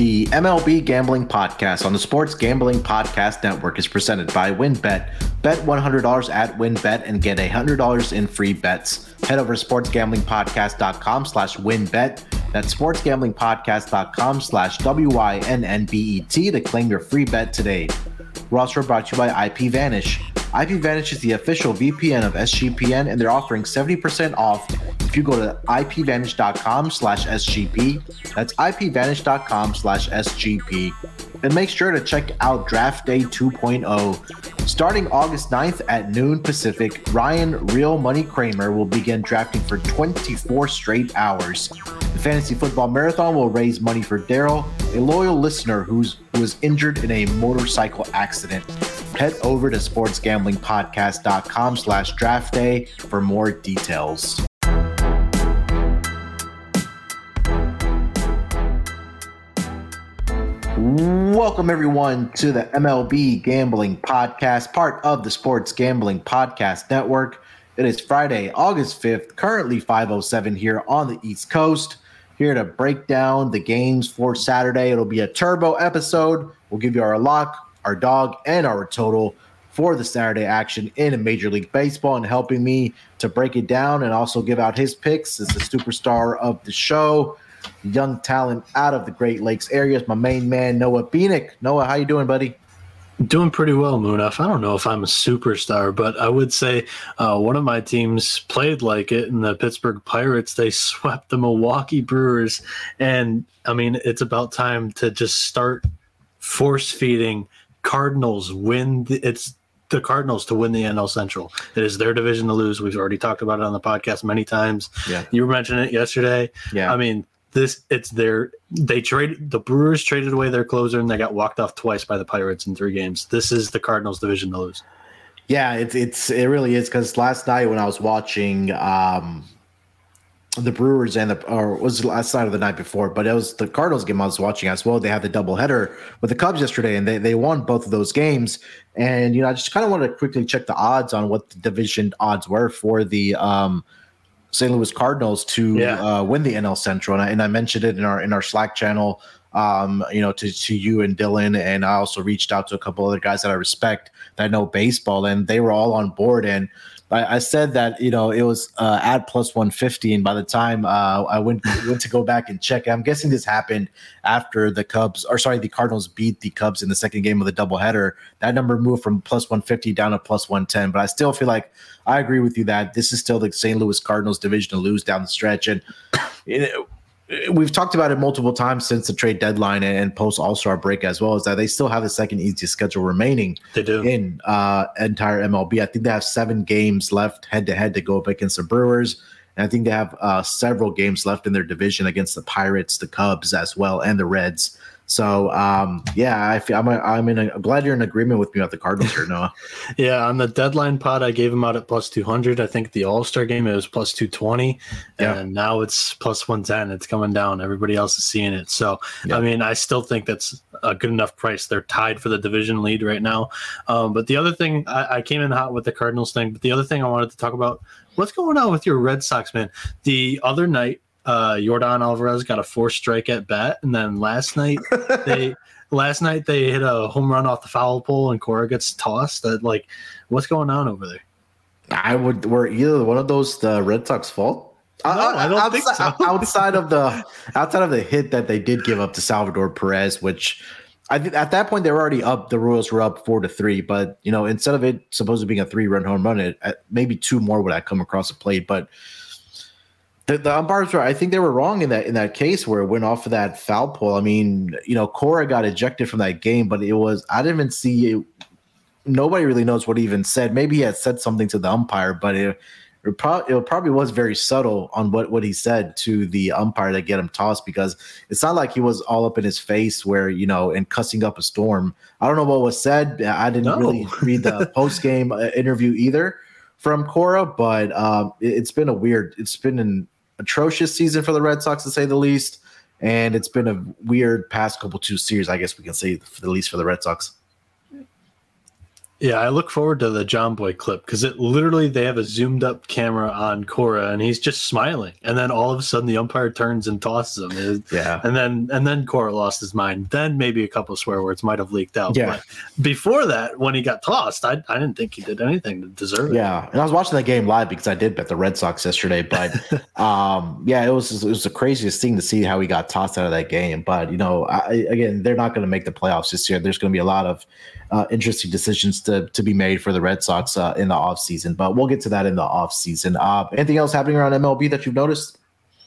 The MLB Gambling Podcast on the Sports Gambling Podcast Network is presented by WynnBET. Bet $100 at WynnBET and get $100 in free bets. Head over to sportsgamblingpodcast.com slash winbet. That's sportsgamblingpodcast.com slash W-Y-N-N-B-E-T to claim your free bet today. Also brought to you by IP Vanish. IP Vanish is the official VPN of SGPN, and they're offering 70% off if you go to ipvanish.com slash SGP. That's ipvanish.com slash SGP. And make sure to check out Draft Day 2.0. Starting August 9th at noon Pacific, Ryan Real Money Kramer will begin drafting for 24 straight hours. The Fantasy Football Marathon will raise money for Daryl, a loyal listener who's, who was injured in a motorcycle accident head over to sportsgamblingpodcast.com slash draft day for more details. Welcome, everyone, to the MLB Gambling Podcast, part of the Sports Gambling Podcast Network. It is Friday, August 5th, currently 5.07 here on the East Coast. Here to break down the games for Saturday. It'll be a turbo episode. We'll give you our lock, our dog, and our total for the Saturday action in Major League Baseball. And helping me to break it down and also give out his picks is the superstar of the show, young talent out of the Great Lakes area. It's my main man, Noah Beanick. Noah, how you doing, buddy? Doing pretty well, Munaf. I don't know if I'm a superstar, but I would say uh, one of my teams played like it in the Pittsburgh Pirates. They swept the Milwaukee Brewers. And I mean, it's about time to just start force feeding Cardinals win. The, it's the Cardinals to win the NL Central. It is their division to lose. We've already talked about it on the podcast many times. Yeah, you mentioned it yesterday. Yeah, I mean this. It's their. They traded the Brewers traded away their closer and they got walked off twice by the Pirates in three games. This is the Cardinals division to lose. Yeah, it's it's it really is because last night when I was watching um the Brewers and the or was the last night of the night before, but it was the Cardinals game I was watching as well. They had the doubleheader with the Cubs yesterday, and they they won both of those games. And you know, I just kind of want to quickly check the odds on what the division odds were for the um, St. Louis Cardinals to yeah. uh, win the NL Central, and I, and I mentioned it in our in our Slack channel. Um, you know, to to you and Dylan, and I also reached out to a couple other guys that I respect that know baseball, and they were all on board. And I, I said that you know it was uh, at plus one fifty, and by the time uh, I went went to go back and check, I'm guessing this happened after the Cubs, or sorry, the Cardinals beat the Cubs in the second game of the doubleheader. That number moved from plus one fifty down to plus one ten, but I still feel like I agree with you that this is still the St. Louis Cardinals division to lose down the stretch, and. It, we've talked about it multiple times since the trade deadline and, post All Star break as well. Is that they still have the second easiest schedule remaining? They do in uh, entire MLB. I think they have seven games left head to head to go up against the Brewers, and I think they have uh, several games left in their division against the Pirates, the Cubs as well, and the Reds. So um, yeah, I feel, I'm a, I'm in a, I'm glad you're in agreement with me about the Cardinals here, Noah. yeah, on the deadline pod, I gave him out at plus 200. I think the All Star game it was plus 220, yeah. and now it's plus 110. It's coming down. Everybody else is seeing it. So yeah. I mean, I still think that's a good enough price. They're tied for the division lead right now. Um, but the other thing, I, I came in hot with the Cardinals thing. But the other thing I wanted to talk about, what's going on with your Red Sox, man? The other night uh, Yordan Alvarez got a four strike at bat, and then last night they last night they hit a home run off the foul pole, and Cora gets tossed. That like, what's going on over there? I would were either one of those the Red Sox fault. No, I don't outside, think so. outside of the outside of the hit that they did give up to Salvador Perez, which I think at that point they were already up. The Royals were up four to three, but you know instead of it supposed to being a three run home run, it maybe two more would have come across the plate, but the, the umpires were, I think they were wrong in that in that case where it went off of that foul pole. I mean, you know, Cora got ejected from that game, but it was I didn't even see it. Nobody really knows what he even said. Maybe he had said something to the umpire, but it it, pro- it probably was very subtle on what what he said to the umpire to get him tossed because it's not like he was all up in his face where you know and cussing up a storm. I don't know what was said. I didn't no. really read the post game uh, interview either from Cora, but um, it, has been a weird. It's been an atrocious season for the Red Sox to say the least, and it's been a weird past couple two series. I guess we can say for the least for the Red Sox. Yeah, I look forward to the Jomboy clip because it literally they have a zoomed up camera on Cora and he's just smiling, and then all of a sudden the umpire turns and tosses him. It, Yeah. and then and then Cora lost his mind. Then maybe a couple swear words might have leaked out. Yeah. But before that, when he got tossed, I, I didn't think he did anything to deserve it. Yeah, and I was watching that game live because I did bet the Red Sox yesterday. But um, yeah, it was it was the craziest thing to see how he got tossed out of that game. But you know, I, again, they're not going to make the playoffs this year. There's going to be a lot of uh, interesting decisions to to be made for the Red Sox uh, in the offseason. But we'll get to that in the offseason. Uh, anything else happening around MLB that you've noticed?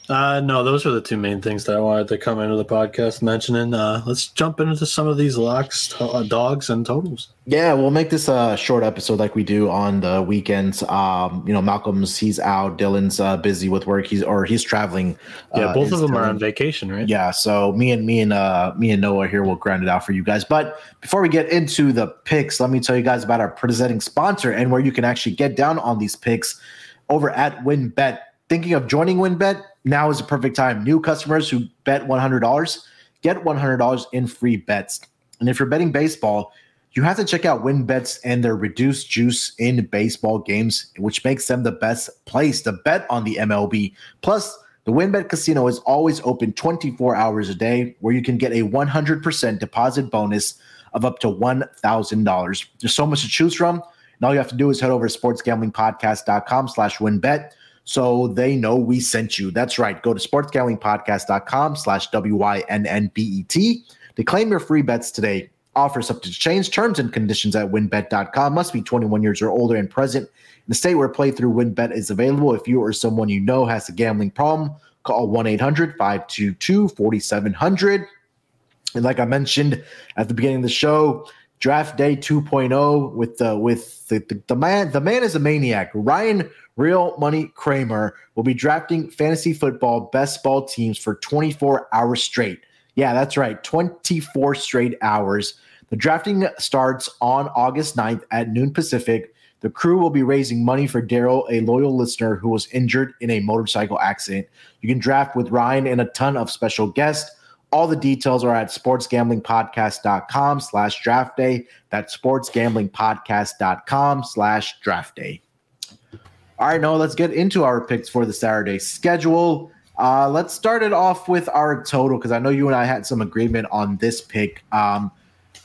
Uh, no, those were the two main things that I wanted to come into the podcast mentioning. Uh, let's jump into some of these locks, to- uh, dogs, and totals. Yeah, we'll make this a short episode like we do on the weekends. Um, you know, Malcolm's he's out, Dylan's uh, busy with work. He's or he's traveling. Yeah, uh, both of them are on vacation, right? Yeah, so me and me and uh me and Noah here will grind it out for you guys. But before we get into the picks, let me tell you guys about our presenting sponsor and where you can actually get down on these picks over at WynnBET. Thinking of joining WynnBET? Now is the perfect time. New customers who bet $100 get $100 in free bets. And if you're betting baseball, you have to check out WynnBETs and their reduced juice in baseball games, which makes them the best place to bet on the MLB. Plus, the WynnBET Casino is always open 24 hours a day, where you can get a 100% deposit bonus of up to $1,000. There's so much to choose from. And all you have to do is head over to sportsgamblingpodcast.com slash winbet so they know we sent you. That's right. Go to sportsgamblingpodcast.com slash W-Y-N-N-B-E-T to claim your free bets today. Offers up to change terms and conditions at winbet.com. Must be 21 years or older and present in the state where playthrough WynnBET is available. If you or someone you know has a gambling problem, call 1 800 522 4700. And like I mentioned at the beginning of the show, draft day 2.0 with the with the, the, the man the man is a maniac. Ryan Real Money Kramer will be drafting fantasy football best ball teams for 24 hours straight. Yeah, that's right, 24 straight hours. The drafting starts on August 9th at noon Pacific. The crew will be raising money for Daryl, a loyal listener who was injured in a motorcycle accident. You can draft with Ryan and a ton of special guests. All the details are at sportsgamblingpodcast.com slash draft day. That's sportsgamblingpodcast.com slash draft day. All right, Noah, let's get into our picks for the Saturday schedule. Uh, let's start it off with our total because I know you and I had some agreement on this pick, um,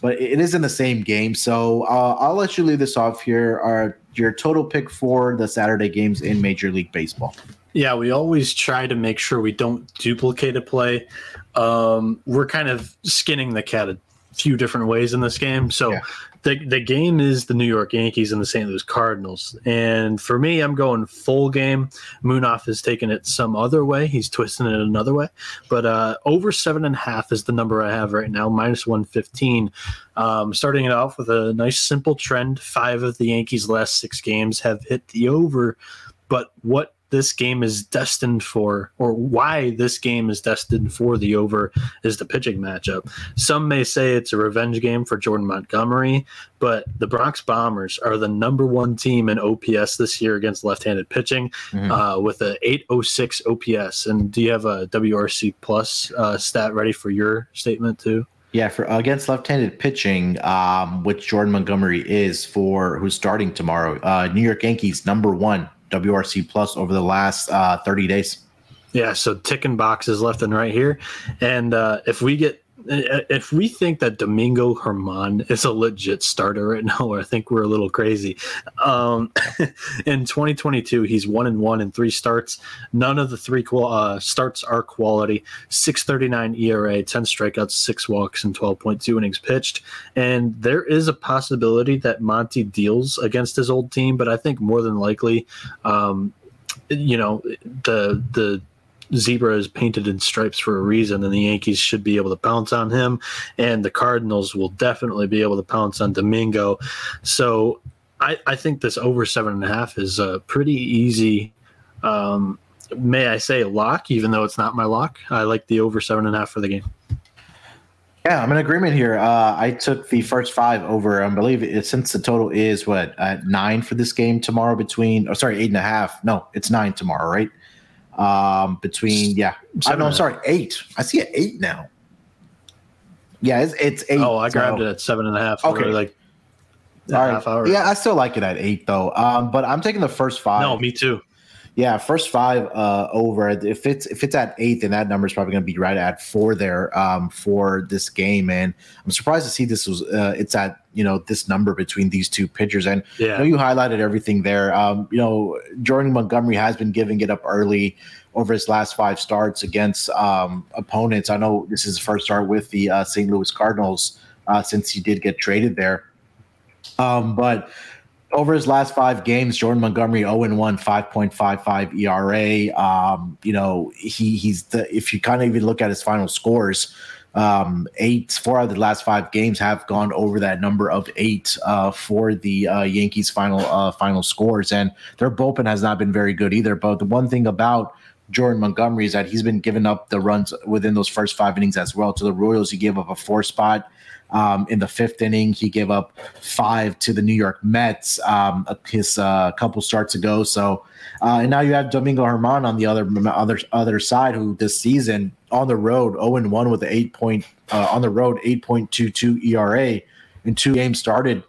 but it is in the same game. So uh, I'll let you leave this off here. Our, your total pick for the Saturday games in Major League Baseball. Yeah, we always try to make sure we don't duplicate a play. Um, we're kind of skinning the cat a few different ways in this game. So Yeah. the the game is the New York Yankees and the St. Louis Cardinals. And for me, I'm going full game. Munaf has taken it some other way. He's twisting it another way. But uh, over seven and a half is the number I have right now, minus 115. Um, starting it off with a nice simple trend. Five of the Yankees' last six games have hit the over. But what this game is destined for, or why this game is destined for the over, is the pitching matchup. Some may say it's a revenge game for Jordan Montgomery, but the Bronx Bombers are the number one team in OPS this year against left-handed pitching, Mhm. uh, with a 806 OPS. And do you have a WRC plus uh, stat ready for your statement too? Yeah, for against left-handed pitching, um, which Jordan Montgomery is for who's starting tomorrow. Uh, New York Yankees number one WRC plus over the last uh, 30 days. Yeah, so ticking boxes left and right here, and uh, if we get if we think that Domingo German is a legit starter right now, I think we're a little crazy. Um, in 2022, he's one and one in three starts. None of the three uh, starts are quality. 6.39 ERA, 10 strikeouts, six walks, and 12.2 innings pitched. And there is a possibility that Monty deals against his old team, but I think more than likely, um, you know, the the zebra is painted in stripes for a reason, and the Yankees should be able to pounce on him, and the Cardinals will definitely be able to pounce on Domingo. So I, I think this over seven and a half is a pretty easy. Um, may I say lock, even though it's not my lock. I like the over seven and a half for the game. Yeah, I'm in agreement here. Uh, I took the first five over. I believe it since the total is what at nine for this game tomorrow. Between oh, sorry, eight and a half. No, it's nine tomorrow, right? Um, between yeah, I Seven no, I'm sorry, eight. I see it eight now. Yeah, it's, it's eight. Oh, I so- grabbed it at seven and a half. Okay. Okay, like half hour. Yeah, I still like it at eight though. Um, but I'm taking the first five. No, me too. Yeah, first five uh, over. If it's if it's at eight, then that number is probably going to be right at four there um, for this game. And I'm surprised to see this was uh, it's at you know this number between these two pitchers. And Yeah. you, know, you highlighted everything there. Um, you know, Jordan Montgomery has been giving it up early over his last five starts against um, opponents. I know this is his first start with the uh, St. Louis Cardinals uh, since he did get traded there. Um, but over his last five games, Jordan Montgomery 0 and 1, 5.55 ERA. Um, you know, he he's the if you kind of even look at his final scores, um, eight, four out of the last five games have gone over that number of eight uh, for the uh, Yankees' final uh, final scores, and their bullpen has not been very good either. But the one thing about Jordan Montgomery is that he's been giving up the runs within those first five innings as well. To the Royals, he gave up a four spot um, in the fifth inning. He gave up five to the New York Mets um, his uh, couple starts ago. So, uh, and now you have Domingo German on the other other other side, who this season on the road 0 and 1 with the eight point uh, on the road 8.22 ERA in two games started.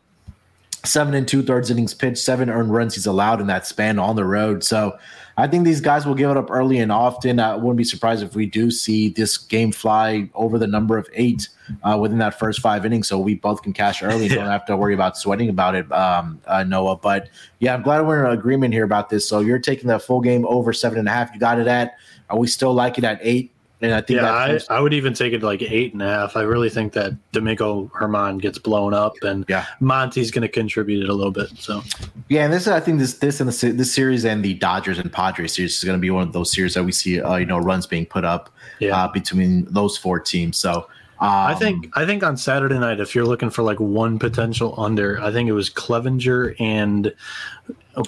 Seven and two thirds innings pitched, seven earned runs he's allowed in that span on the road. So I think these guys will give it up early and often. I wouldn't be surprised if we do see this game fly over the number of eight uh, within that first five innings, so we both can cash early and don't have to worry about sweating about it, um, uh, Noah. But yeah, I'm glad we're in agreement here about this. So you're taking that full game over seven and a half. You got it at. Are we still like it at eight? And I think Yeah, I, I would even take it like eight and a half. I really think that Domingo German gets blown up, and Yeah. Monty's going to contribute it a little bit. So Yeah, and this I think this this and the this series and the Dodgers and Padres series is going to be one of those series that we see uh, you know runs being put up yeah, uh, between those four teams. So um, I think I think on Saturday night, if you're looking for like one potential under, I think it was Clevinger and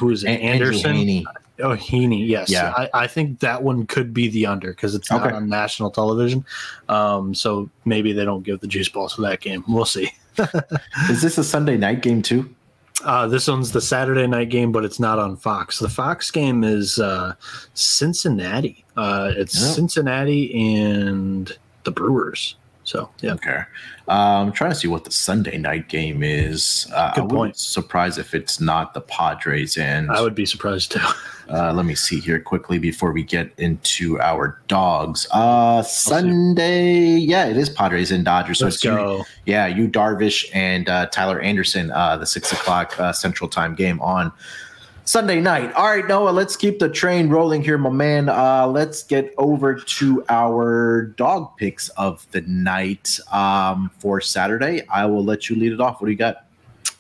who's it? An- Anderson. Heaney. Oh, Heaney, yes. Yeah. I, I think that one could be the under because it's not Okay. on national television. Um, so maybe they don't give the juice balls for that game. We'll see. is this a Sunday night game too? Uh, this one's the Saturday night game, but it's not on Fox. The Fox game is uh, Cincinnati. Uh, it's Yeah. Cincinnati and the Brewers. So yeah, Okay. Um, I'm trying to see what the Sunday night game is. Uh, I Good wouldn't point. be surprised if it's not the Padres. And I would be surprised too. uh, let me see here quickly before we get into our dogs. Uh, Sunday, yeah, it is Padres and Dodgers. So Let's it's you, yeah, you Darvish and uh, Tyler Anderson, uh, the six o'clock uh, Central Time game on Sunday night. All right, Noah, let's keep the train rolling here, my man. Uh, let's get over to our dog picks of the night um, for Saturday. I will let you lead it off. What do you got?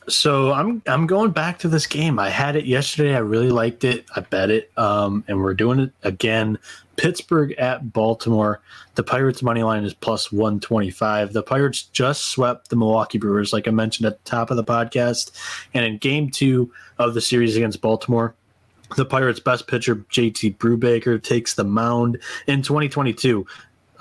So I'm I'm going back to this game. I had it yesterday. I really liked it. I bet it. Um, and we're doing it again. Pittsburgh at Baltimore. The Pirates money line is plus 125. The Pirates just swept the Milwaukee Brewers, like I mentioned at the top of the podcast. And in game two of the series against Baltimore, the Pirates' best pitcher, JT Brubaker, takes the mound in 2022.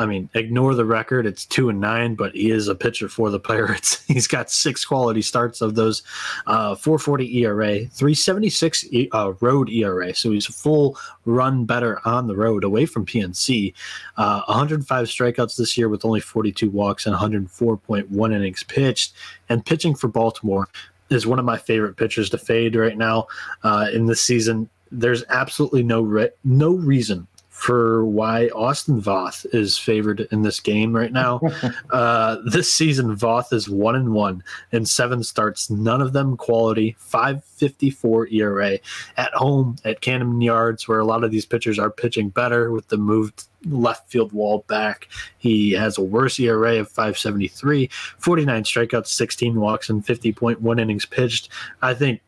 I mean, ignore the record. It's two and nine, but he is a pitcher for the Pirates. He's got six quality starts of those uh, 440 ERA, 376 e- uh, road ERA. So he's a full run better on the road away from PNC. Uh, 105 strikeouts this year with only 42 walks and 104.1 innings pitched. And pitching for Baltimore is one of my favorite pitchers to fade right now uh, in this season. There's absolutely no re- no reason for why Austin Voth is favored in this game right now. uh, this season, Voth is one and one in seven starts, none of them quality. Five fifty four ERA at home at Camden Yards, where a lot of these pitchers are pitching better with the moved left field wall back. He has a worse ERA of 573, 49 strikeouts, 16 walks, and 50.1 innings pitched. I think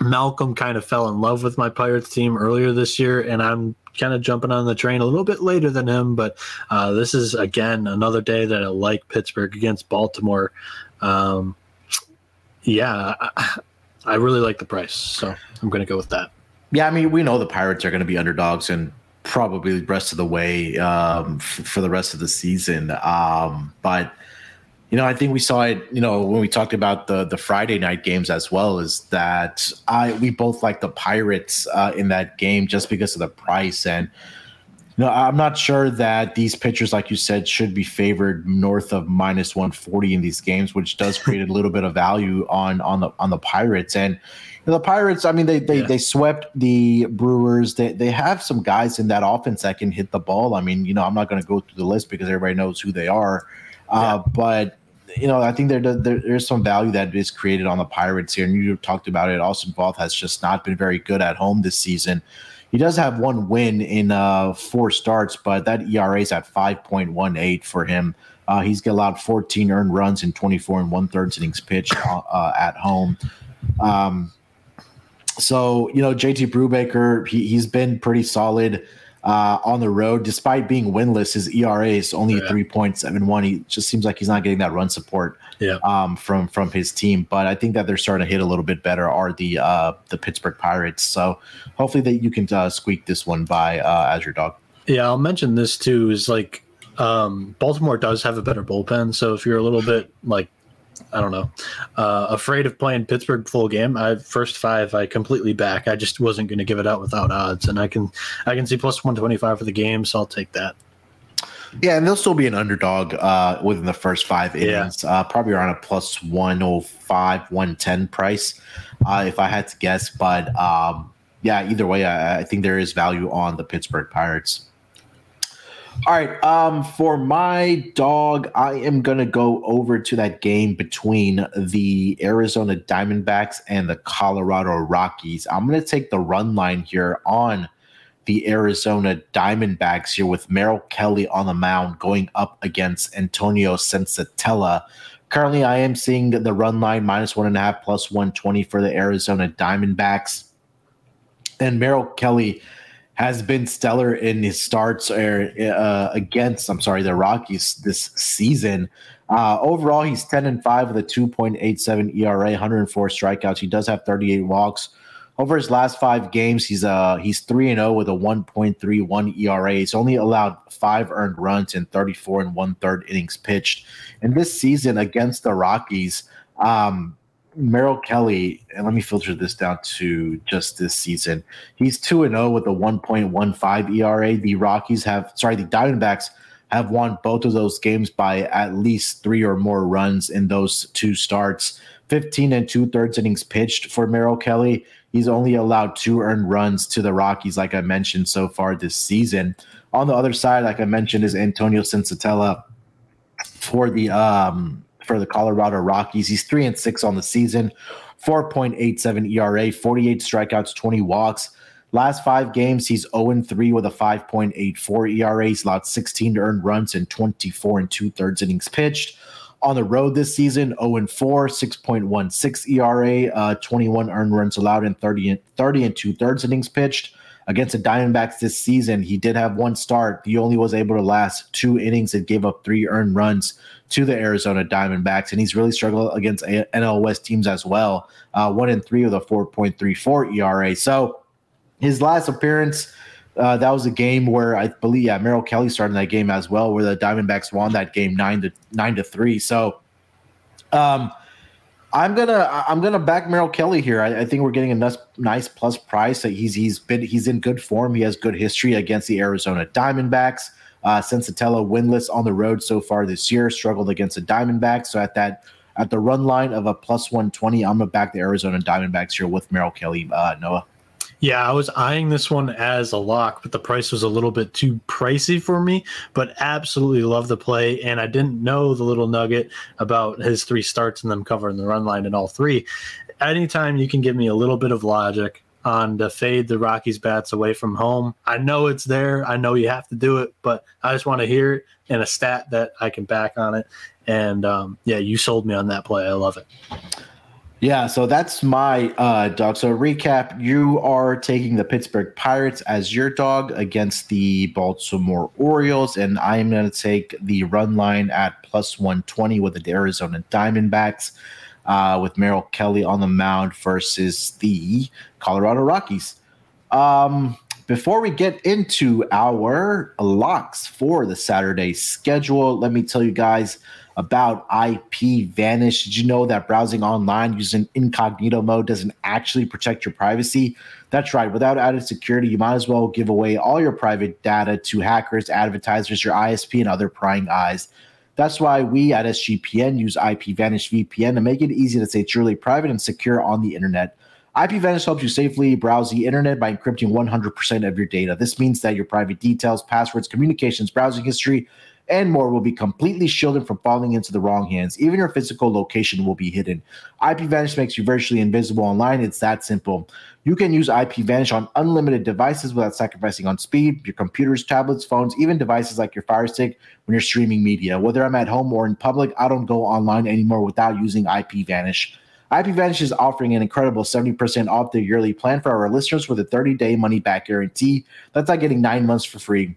Malcolm kind of fell in love with my Pirates team earlier this year, and I'm kind of jumping on the train a little bit later than him. But uh, this is again another day that I like Pittsburgh against Baltimore. Um, yeah, I, I really like the price, so I'm going to go with that. Yeah, I mean, we know the Pirates are going to be underdogs and probably the rest of the way um, f- for the rest of the season. Um, but you know, I think we saw it. You know, when we talked about the the Friday night games as well, is that I we both like the Pirates uh, in that game just because of the price and. No, I'm not sure that these pitchers, like you said, should be favored north of minus 140 in these games, which does create a little bit of value on on the on the Pirates. And you know, the Pirates, I mean, they they, yeah. they swept the Brewers. They they have some guys in that offense that can hit the ball. I mean, you know, I'm not going to go through the list because everybody knows who they are. Uh, But you know, I think there, there, there's some value that is created on the Pirates here. And you talked about it. Austin Voth has just not been very good at home this season. He does have one win in uh, four starts, but that ERA is at 5.18 for him. Uh, he's allowed 14 earned runs in 24 and one third innings pitched uh, uh, at home. Um, so you know, JT Brubaker, he, he's been pretty solid uh, on the road, despite being winless. His ERA is only yeah. 3.71. He just seems like he's not getting that run support yeah. um, from from his team. But I think that they're starting to hit a little bit better. Are the uh, the Pittsburgh Pirates? So hopefully that you can uh, squeak this one by uh, as your dog. Yeah, I'll mention this too. Is like um, Baltimore does have a better bullpen. So if you're a little bit like I don't know, uh, afraid of playing Pittsburgh full game. I first five I completely back. I just wasn't going to give it out without odds, and I can I can see plus one twenty five for the game, so I'll take that. Yeah, and they'll still be an underdog uh, within the first five innings. Yeah. Uh, probably around a plus 105, 110 price, uh, if I had to guess. But um, yeah, either way, I, I, think there is value on the Pittsburgh Pirates. All right. Um, for my dog, I am gonna go over to that game between the Arizona Diamondbacks and the Colorado Rockies. I'm gonna take the run line here on the Arizona Diamondbacks here with Merrill Kelly on the mound going up against Antonio Senzatela. Currently, I am seeing the run line minus one and a half plus 120 for the Arizona Diamondbacks. And Merrill Kelly has been stellar in his starts er, uh, against, I'm sorry, the Rockies this season. Uh, overall, he's 10 and 5 with a 2.87 ERA, 104 strikeouts. He does have 38 walks. Over his last five games, he's uh he's three and zero with a 1.31 ERA. He's only allowed five earned runs in 34 and one third innings pitched. And this season against the Rockies, um, Merrill Kelly, and let me filter this down to just this season. He's 2 and 0 with a 1.15 ERA. The Rockies have, sorry, the Diamondbacks have won both of those games by at least three or more runs in those two starts. 15 and two thirds innings pitched for Merrill Kelly. He's only allowed two earned runs to the Rockies, like I mentioned so far this season. On the other side, like I mentioned, is Antonio Senzatela for the um, for the Colorado Rockies. He's three and six on the season, 4.87 ERA, 48 strikeouts, 20 walks. Last five games, he's 0 3 with a 5.84 ERA. He's allowed 16 earned runs and 24 and two thirds innings pitched. On the road this season, 0 4, 6.16 ERA, uh, 21 earned runs allowed, and 30, 30 and two thirds innings pitched against the Diamondbacks this season. He did have one start. He only was able to last two innings and gave up three earned runs to the Arizona Diamondbacks, and he's really struggled against NL West teams as well. Uh, one in three with a 4.34 ERA. So his last appearance. Uh, that was a game where I believe yeah, Merrill Kelly started that game as well, where the Diamondbacks won that game nine to nine to three. So, um, I'm gonna I'm gonna back Merrill Kelly here. I, I, think we're getting a nice, nice plus price. He's he's been he's in good form. He has good history against the Arizona Diamondbacks. Uh, Senzatela winless on the road so far this year, struggled against the Diamondbacks. So at that at the run line of a plus one twenty, I'm gonna back the Arizona Diamondbacks here with Merrill Kelly. Uh, Noah. Yeah, I was eyeing this one as a lock, but the price was a little bit too pricey for me. But absolutely love the play, and I didn't know the little nugget about his three starts and them covering the run line in all three. Anytime you can give me a little bit of logic on to fade the Rockies bats away from home, I know it's there. I know you have to do it, but I just want to hear it and a stat that I can back on it. And um, yeah, you sold me on that play. I love it. Yeah, so that's my uh, dog. So recap: you are taking the Pittsburgh Pirates as your dog against the Baltimore Orioles, and I'm going to take the run line at plus 120 with the Arizona Diamondbacks, uh, with Merrill Kelly on the mound versus the Colorado Rockies. Um, before we get into our locks for the Saturday schedule, let me tell you guys about IP Vanish. Did you know that browsing online using incognito mode doesn't actually protect your privacy? That's right. Without added security, you might as well give away all your private data to hackers, advertisers, your ISP, and other prying eyes. That's why we at SGPN use IP Vanish VPN to make it easy to stay truly private and secure on the internet. IPVanish helps you safely browse the internet by encrypting 100% of your data. This means that your private details, passwords, communications, browsing history, and more will be completely shielded from falling into the wrong hands. Even your physical location will be hidden. IPVanish makes you virtually invisible online. It's that simple. You can use IPVanish on unlimited devices without sacrificing on speed, your computers, tablets, phones, even devices like your Fire Stick when you're streaming media. Whether I'm at home or in public, I don't go online anymore without using IPVanish. IPVanish is offering an incredible 70% off their yearly plan for our listeners with a 30 day money back guarantee. That's like getting nine months for free.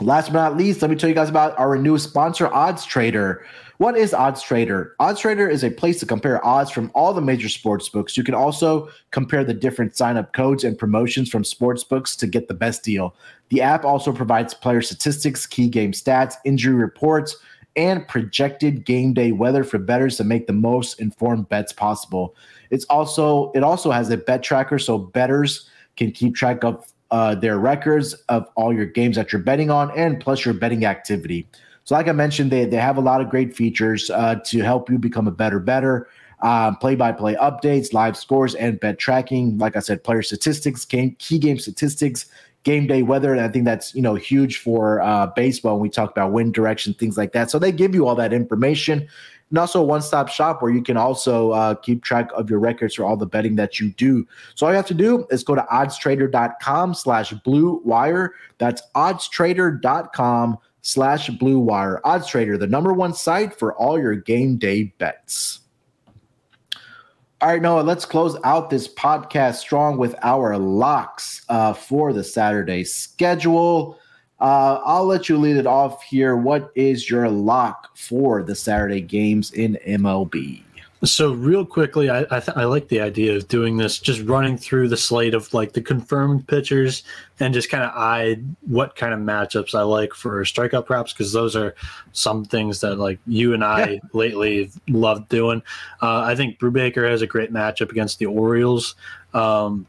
Last but not least, let me tell you guys about our new sponsor, Odds Trader. What is Odds Trader? Odds Trader is a place to compare odds from all the major sports books. You can also compare the different sign up codes and promotions from sports books to get the best deal. The app also provides player statistics, key game stats, injury reports, and projected game day weather for bettors to make the most informed bets possible. It's also it also has a bet tracker so bettors can keep track of uh, their records of all your games that you're betting on and plus your betting activity. So, like I mentioned, they, they have a lot of great features uh, to help you become a better better. Play by play updates, live scores, and bet tracking. Like I said, player statistics, game, key game statistics, game day weather. And I think that's you know huge for uh, baseball when we talk about wind direction, things like that. So they give you all that information and also a one-stop shop where you can also uh, keep track of your records for all the betting that you do. So all you have to do is go to oddstrader.com slash blue wire. That's oddstrader.com slash blue wire. Odds Trader, the number one site for all your game day bets. All right, Noah, let's close out this podcast strong with our locks uh, for the Saturday schedule. Uh, I'll let you lead it off here. What is your lock for the Saturday games in MLB? So real quickly, I I, th- I, like the idea of doing this, just running through the slate of like the confirmed pitchers and just kind of eye what kind of matchups I like for strikeout props because those are some things that like you and I yeah. lately loved doing. Uh, I think Brubaker has a great matchup against the Orioles. Um,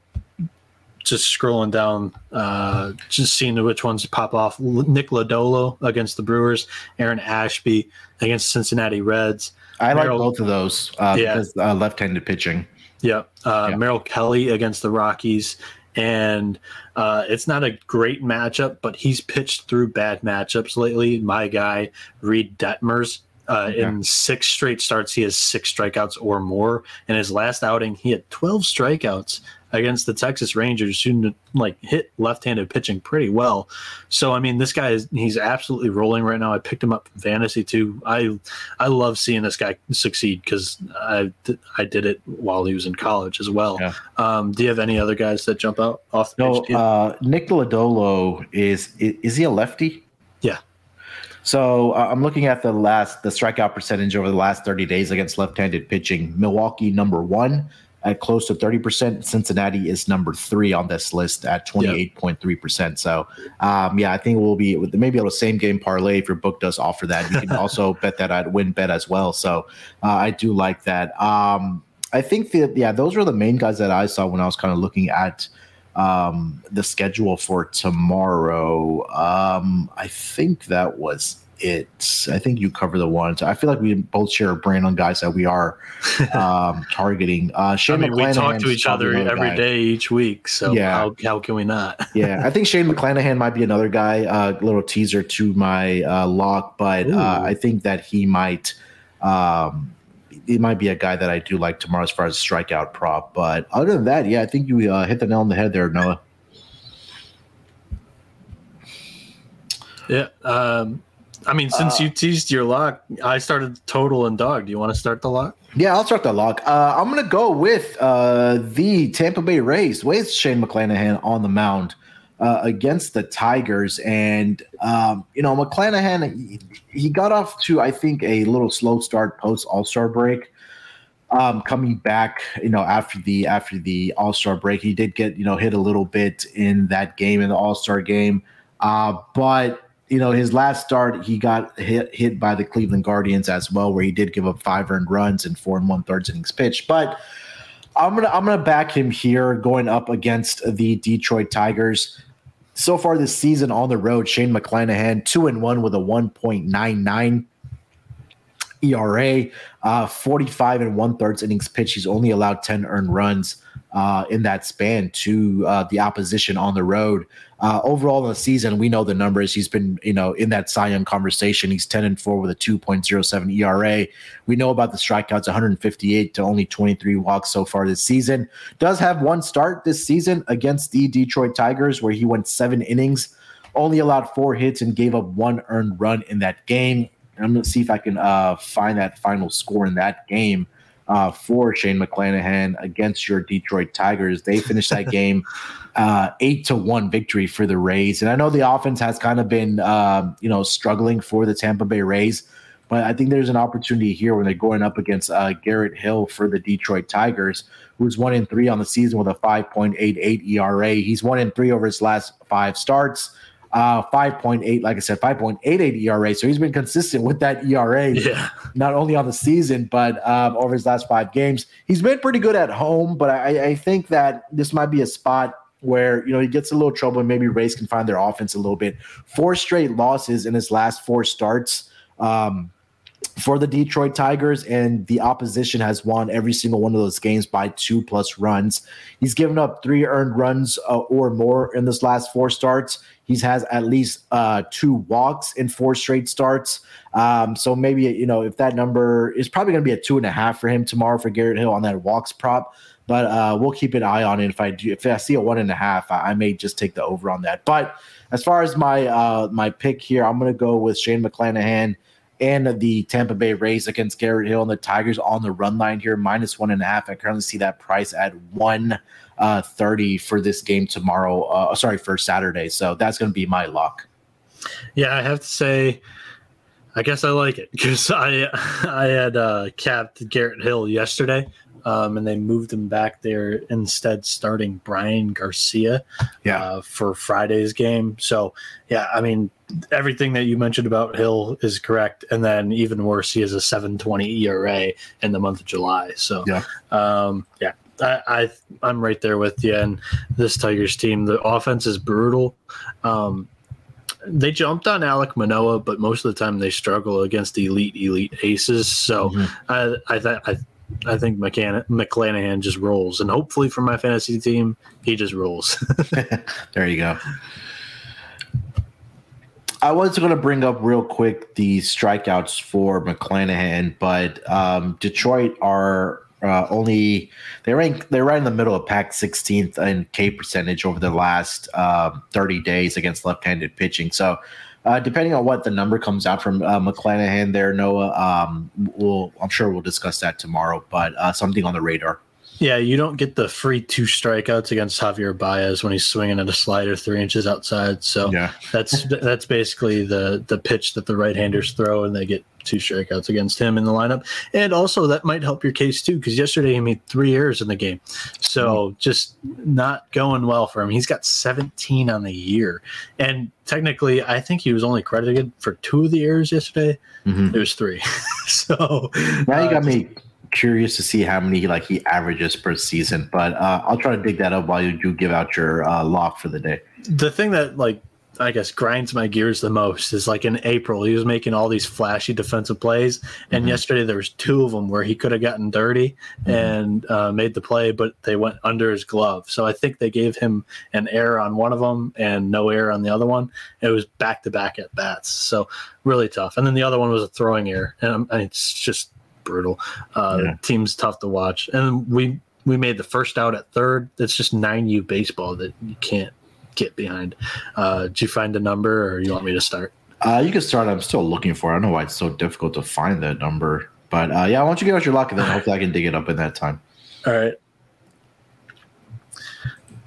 just scrolling down, uh, just seeing which ones pop off. Nick Lodolo against the Brewers, Aaron Ashby against Cincinnati Reds. I Merrill, like both of those uh, yeah. because uh, left-handed pitching. Yeah. Uh, yeah. Merrill Kelly against the Rockies. And uh, it's not a great matchup, but he's pitched through bad matchups lately. My guy, Reid Detmers, uh, yeah. in six straight starts, he has six strikeouts or more. In his last outing, he had 12 strikeouts against the Texas Rangers, who like hit left-handed pitching pretty well. So I mean, this guy is he's absolutely rolling right now. I picked him up from fantasy too. I I love seeing this guy succeed because I I did it while he was in college as well. Yeah. Um, do you have any other guys that jump out off the no, uh, Nick Lodolo is, is is he a lefty? Yeah. So uh, I'm looking at the last the strikeout percentage over the last 30 days against left-handed pitching. Milwaukee number one, at close to 30%. Cincinnati is number three on this list at 28.3%. So, um, yeah, I think we'll be maybe a little same game parlay if your book does offer that. You can also bet that at WynnBET as well. So, uh, I do like that. Um, I think that, yeah, those were the main guys that I saw when I was kind of looking at um, the schedule for tomorrow. Um, I think that was it. I think you cover the ones. I feel like we both share a brain on guys that we are um, targeting. Uh, Shane I mean, we talk to each other every guy. day, each week. So yeah. how, how can we not? yeah, I think Shane McClanahan might be another guy. A uh, little teaser to my uh, lock, but uh, I think that he might. Um, it might be a guy that I do like tomorrow as far as strikeout prop. But other than that, yeah, I think you uh, hit the nail on the head there, Noah. Yeah. Um, I mean, since uh, you teased your lock, I started total and dog. Do you want to start the lock? Yeah, I'll start the lock. Uh, I'm going to go with uh, the Tampa Bay Rays with Shane McClanahan on the mound uh, against the Tigers. And, um, you know, McClanahan, he, he, got off to, I think, a little slow start post All Star break. Um, coming back, you know, after the after the All Star break, he did get you know hit a little bit in that game in the All Star game, uh, but you know, his last start, he got hit hit by the Cleveland Guardians as well, where he did give up five earned runs and four and one thirds innings pitched. But I'm gonna I'm gonna back him here going up against the Detroit Tigers. So far this season on the road, Shane McClanahan two and one with a 1.99 ERA, uh, 45 and one thirds innings pitched. He's only allowed 10 earned runs uh, in that span to uh, the opposition on the road. Uh, overall in the season, we know the numbers. He's been, you know, in that Cy Young conversation. He's 10 and 4 with a 2.07 ERA. We know about the strikeouts, 158 to only 23 walks so far this season. Does have one start this season against the Detroit Tigers where he went seven innings, only allowed four hits, and gave up one earned run in that game. I'm going to see if I can uh, find that final score in that game uh, for Shane McClanahan against your Detroit Tigers. They finished that game uh, eight to one victory for the Rays, and I know the offense has kind of been uh, you know struggling for the Tampa Bay Rays. But I think there's an opportunity here when they're going up against uh, Garrett Hill for the Detroit Tigers, who's one in three on the season with a 5.88 ERA. He's one in three over his last five starts uh, 5.8, like I said, 5.88 ERA. So he's been consistent with that ERA, yeah. not only on the season, but um, over his last five games. He's been pretty good at home, but I, I think that this might be a spot where, you know, he gets a little trouble and maybe Rays can find their offense a little bit. Four straight losses in his last four starts. Um, for the Detroit Tigers, and the opposition has won every single one of those games by two plus runs. He's given up three earned runs uh, or more in this last four starts. He's has at least uh, two walks in four straight starts. Um, so maybe you know if that number is probably going to be a two and a half for him tomorrow for Garrett Hill on that walks prop. But uh, we'll keep an eye on it. If I do, if I see a one and a half, I, I may just take the over on that. But as far as my uh, my pick here, I'm going to go with Shane McClanahan and the Tampa Bay Rays against Garrett Hill and the Tigers on the run line here, minus one and a half. I currently see that price at one uh, thirty for this game tomorrow. Uh, sorry, for Saturday. So that's going to be my lock. Yeah, I have to say, I guess I like it because I I had uh, capped Garrett Hill yesterday um, and they moved him back there instead, starting Bryan Garcia yeah. Uh, for Friday's game. So, yeah, I mean, everything that you mentioned about Hill is correct. And then even worse, he has a 720 ERA in the month of July. So, yeah, um, yeah. I, I am right there with you. And this Tigers team, the offense is brutal. Um, they jumped on Alek Manoah, but most of the time they struggle against elite elite aces. So mm-hmm. I I, th- I I think McClanahan just rolls, and hopefully for my fantasy team, he just rolls. there you go. I was going to bring up real quick the strikeouts for McClanahan, but um, Detroit are uh, only they rank they're right in the middle of pack 16th in K percentage over the last um, 30 days against left-handed pitching. So uh, depending on what the number comes out from uh, McClanahan there, Noah, um, we'll, I'm sure we'll discuss that tomorrow, but uh, something on the radar. Yeah, you don't get the free two strikeouts against Javier Baez when he's swinging at a slider three inches outside. So yeah. that's that's basically the the pitch that the right-handers throw, and they get two strikeouts against him in the lineup. And also that might help your case too, because yesterday he made three errors in the game, so mm-hmm. just not going well for him. He's got 17 on the year, and technically, I think he was only credited for two of the errors yesterday. Mm-hmm. It was three. so now you got uh, me curious to see how many like he averages per season, but uh, I'll try to dig that up while you do give out your uh, lock for the day. The thing that like I guess grinds my gears the most is like in April he was making all these flashy defensive plays, and mm-hmm. yesterday there was two of them where he could have gotten dirty mm-hmm. and uh, made the play, but they went under his glove. So I think they gave him an error on one of them and no error on the other one. It was back to back at bats, so really tough. And then the other one was a throwing error, and, um, and it's just brutal. Uh, yeah. Team's tough to watch, and we we made the first out at third. That's just nine U baseball that you can't get behind. Uh, did you find a number, or you want me to start? Uh, you can start. I'm still looking for. It. I don't know why it's so difficult to find that number, but uh, yeah, why don't you get out your luck and then hopefully I can dig it up in that time. All right.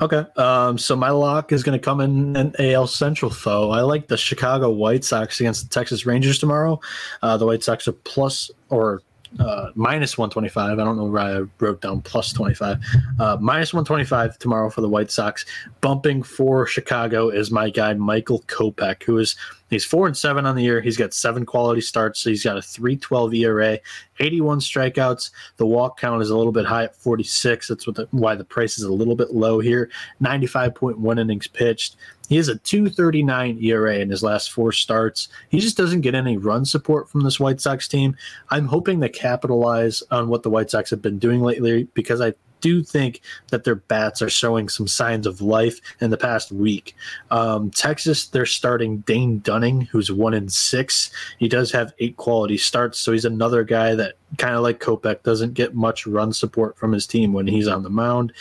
Okay. Um, so my lock is going to come in an AL Central foe. I like the Chicago White Sox against the Texas Rangers tomorrow. Uh, the White Sox are plus or uh, minus 125. I don't know why I wrote down plus 25. Uh, minus 125 tomorrow for the White Sox. Bumping for Chicago is my guy Michael Kopech, who is he's four and seven on the year. He's got seven quality starts. So he's got a 312 ERA, 81 strikeouts. The walk count is a little bit high at 46. That's the, why the price is a little bit low here. 95.1 innings pitched. He has a 239 ERA in his last four starts. He just doesn't get any run support from this White Sox team. I'm hoping to capitalize on what the White Sox have been doing lately because I do think that their bats are showing some signs of life in the past week. Um, Texas, they're starting Dane Dunning, who's one in six. He does have eight quality starts, so he's another guy that kind of like Kopech doesn't get much run support from his team when he's on the mound.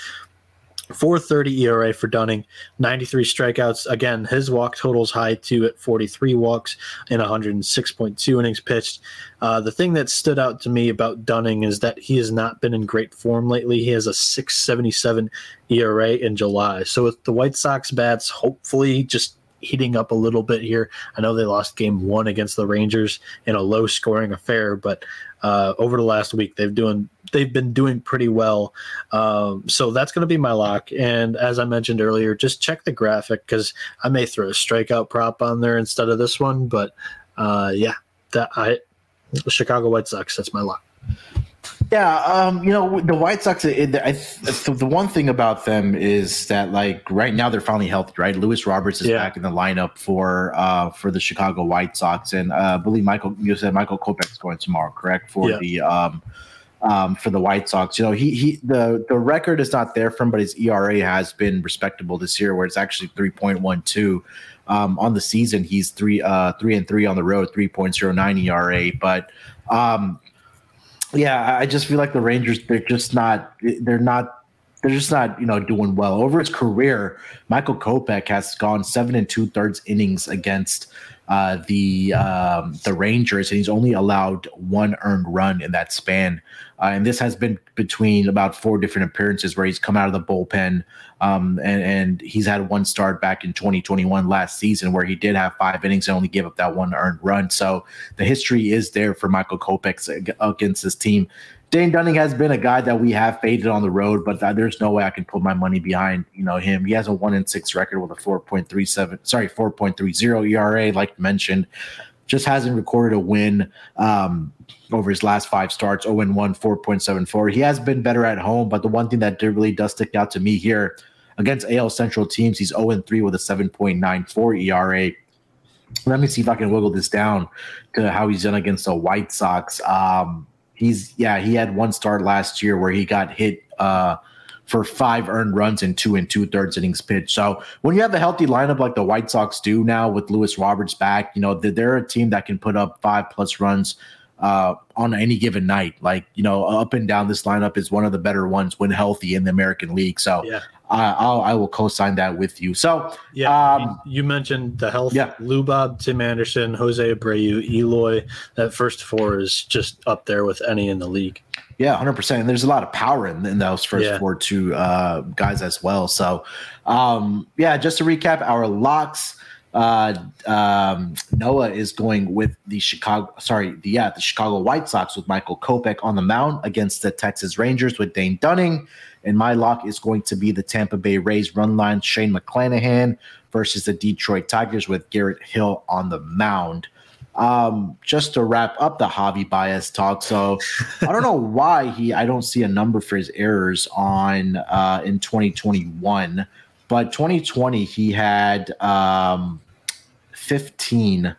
430 ERA for Dunning, 93 strikeouts. Again, his walk totals high too at 43 walks in 106.2 innings pitched. Uh, the thing that stood out to me about Dunning is that he has not been in great form lately. He has a 677 ERA in July. So with the White Sox bats, hopefully just heating up a little bit here. I know they lost game one against the Rangers in a low scoring affair, but uh, over the last week they've doing they've been doing pretty well. Um, so that's going to be my lock. And as I mentioned earlier, just check the graphic because I may throw a strikeout prop on there instead of this one. But uh, yeah, that I Chicago White Sox. That's my lock. Yeah, um, you know the White Sox. It, I, the one thing about them is that like right now they're finally healthy. Right, Luis Roberts is yeah. back in the lineup for uh, for the Chicago White Sox, and uh, I believe Michael you said Michael Kopech is going tomorrow, correct? For yeah. the um, um, for the White Sox, you know he he the the record is not there from, but his ERA has been respectable this year, where it's actually three point one two. Um, on the season, he's three uh, three and three on the road, three point zero nine ERA, but um, yeah, I just feel like the Rangers they're just not they're not they're just not you know doing well over his career. Michael Kopech has gone seven and two thirds innings against uh, the um, the Rangers, and he's only allowed one earned run in that span. Uh, and this has been between about four different appearances where he's come out of the bullpen. Um, and, and he's had one start back in 2021 last season where he did have five innings and only gave up that one earned run. So the history is there for Michael Kopech against this team. Dane Dunning has been a guy that we have faded on the road, but there's no way I can put my money behind you know him. He has a one in six record with a 4.37, sorry, 4.30 ERA, like mentioned just hasn't recorded a win um, over his last five starts 0 1, 4.74. He has been better at home, but the one thing that really does stick out to me here against AL Central teams, he's 0 3 with a 7.94 ERA. Let me see if I can wiggle this down to how he's done against the White Sox. Um, he's, yeah, he had one start last year where he got hit. Uh, for five earned runs and two and two thirds innings pitched. So when you have a healthy lineup like the White Sox do now with Luis Roberts back, you know they're a team that can put up five plus runs uh, on any given night. Like you know, up and down this lineup is one of the better ones when healthy in the American League. So yeah. I, I'll, I will co-sign that with you. So yeah, um, you mentioned the health. Yeah, Lubob, Tim Anderson, Jose Abreu, Eloy. That first four is just up there with any in the league. Yeah, hundred percent. And there's a lot of power in, in those first yeah. four two uh, guys as well. So, um, yeah, just to recap, our locks. Uh, um, Noah is going with the Chicago. Sorry, the yeah, the Chicago White Sox with Michael Kopech on the mound against the Texas Rangers with Dane Dunning. And my lock is going to be the Tampa Bay Rays run line Shane McClanahan versus the Detroit Tigers with Garrett Hill on the mound. Um, just to wrap up the Javy Baez talk. So I don't know why he I don't see a number for his errors on uh in 2021, but 2020 he had um 15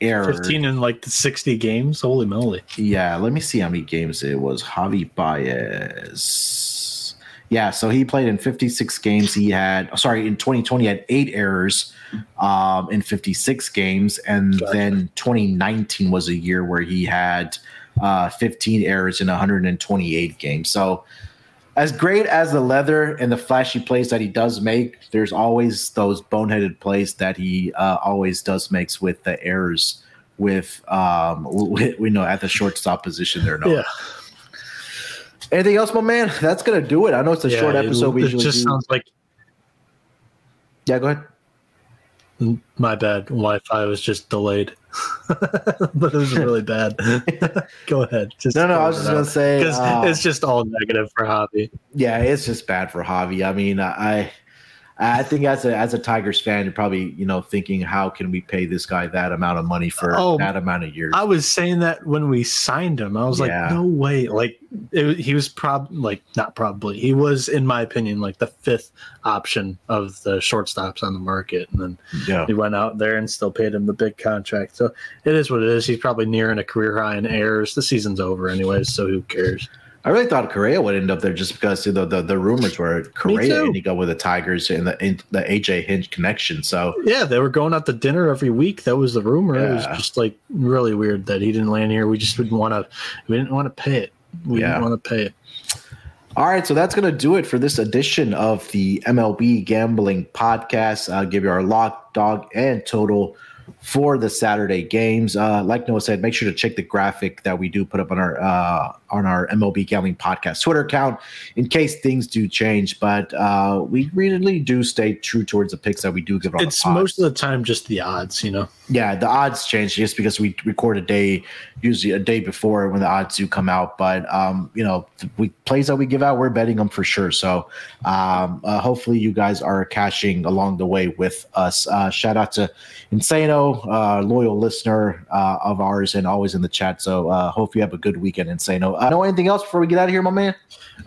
errors. 15 in like the 60 games. Holy moly. Yeah, let me see how many games it was. Javy Baez. Yeah, so he played in 56 games. He had, sorry, in 2020, he had eight errors um, in 56 games. And gotcha. then 2019 was a year where he had uh, 15 errors in 128 games. So as great as the leather and the flashy plays that he does make, there's always those boneheaded plays that he uh, always does makes with the errors with um we, we know at the shortstop position there. No. Yeah. Anything else, my man? That's gonna do it. I know it's a Yeah, short it- episode. we It, usually just do. sounds like yeah, go ahead. My bad. Wi-Fi was just delayed, but it was really bad. Go ahead. Just No, no, I was just gonna say uh, it's just all negative for Javy. Yeah, it's just bad for Javy. I mean, I I think as a as a Tigers fan, you're probably you know thinking, how can we pay this guy that amount of money for Oh, that amount of years? I was saying that when we signed him, I was Yeah. like, no way. Like it, he was prob like not probably. He was, in my opinion, like the fifth option of the shortstops on the market, and then yeah, he went out there and still paid him the big contract. So it is what it is. He's probably nearing a career high in errors. The season's over anyways, so who cares? I really thought Correa would end up there just because the the, the rumors were Correa ending up with the Tigers and the in, the AJ Hinch connection. So Yeah, they were going out to dinner every week. That was the rumor. It was just like really weird that he didn't land here. We just didn't want to. We didn't want to pay it. We Yeah. didn't want to pay it. All right, so that's going to do it for this edition of the MLB Gambling Podcast. I'll give you our lock, dog, and total for the Saturday games. Uh, like Noah said, make sure to check the graphic that we do put up on our uh, on our MLB Gambling Podcast Twitter account in case things do change. But uh, we really do stay true towards the picks that we do give on It's most of the time just the odds, you know. Yeah, the odds change just because we record a day, usually a day before when the odds do come out. But um, you know, the we, plays that we give out, we're betting them for sure. So um, uh, hopefully you guys are cashing along the way with us. Uh, shout out to Insano, uh, loyal listener uh, of ours, and always in the chat. So uh, hope you have a good weekend, Insano. Uh, know anything else before we get out of here, my man?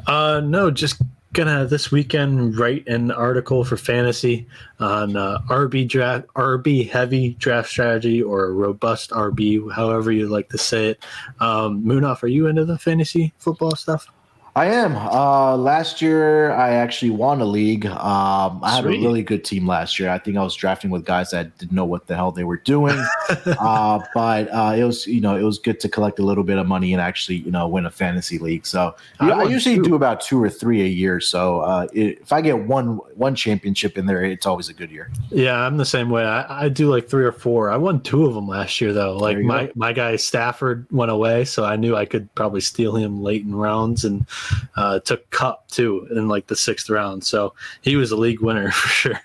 Uh, no, just gonna this weekend write an article for fantasy on uh, RB draft, RB heavy draft strategy or robust RB, however you like to say it. Um, Munaf, are you into the fantasy football stuff? I am. Uh, last year, I actually won a league. Um, I had Sweet. a really good team last year. I think I was drafting with guys that didn't know what the hell they were doing. uh, but uh, it was, you know, it was good to collect a little bit of money and actually, you know, win a fantasy league. So I I, usually two. do about two or three a year. So uh, it, if I get one one championship in there, it's always a good year. Yeah, I'm the same way. I, I do like three or four. I won two of them last year though. Like my go. my guy Stafford went away, so I knew I could probably steal him late in rounds, and uh, took Kupp too in like the sixth round. So he was a league winner for sure.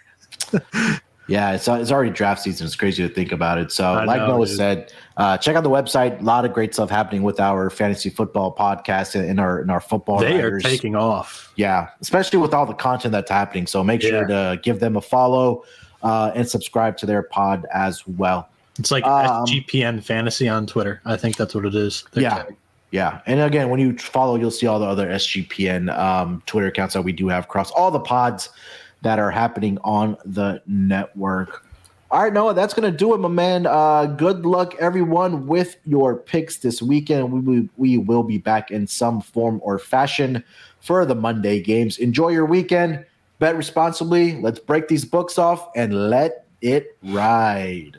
Yeah, it's, it's already draft season. It's crazy to think about it. So, I like know, Noah dude. said, uh, check out the website. A lot of great stuff happening with our fantasy football podcast and in our in our football. they writers. are taking off. yeah, especially with all the content that's happening. So make sure to give them a follow uh, and subscribe to their pod as well. It's like Um, SGPN Fantasy on Twitter. I think that's what it is. Their Yeah. tag. Yeah, and again, when you follow, you'll see all the other SGPN um, Twitter accounts that we do have across all the pods that are happening on the network. All right, Noah, that's going to do it, my man. Uh, good luck, everyone, with your picks this weekend. We, we, we will be back in some form or fashion for the Monday games. Enjoy your weekend. Bet responsibly. Let's break these books off and let it ride.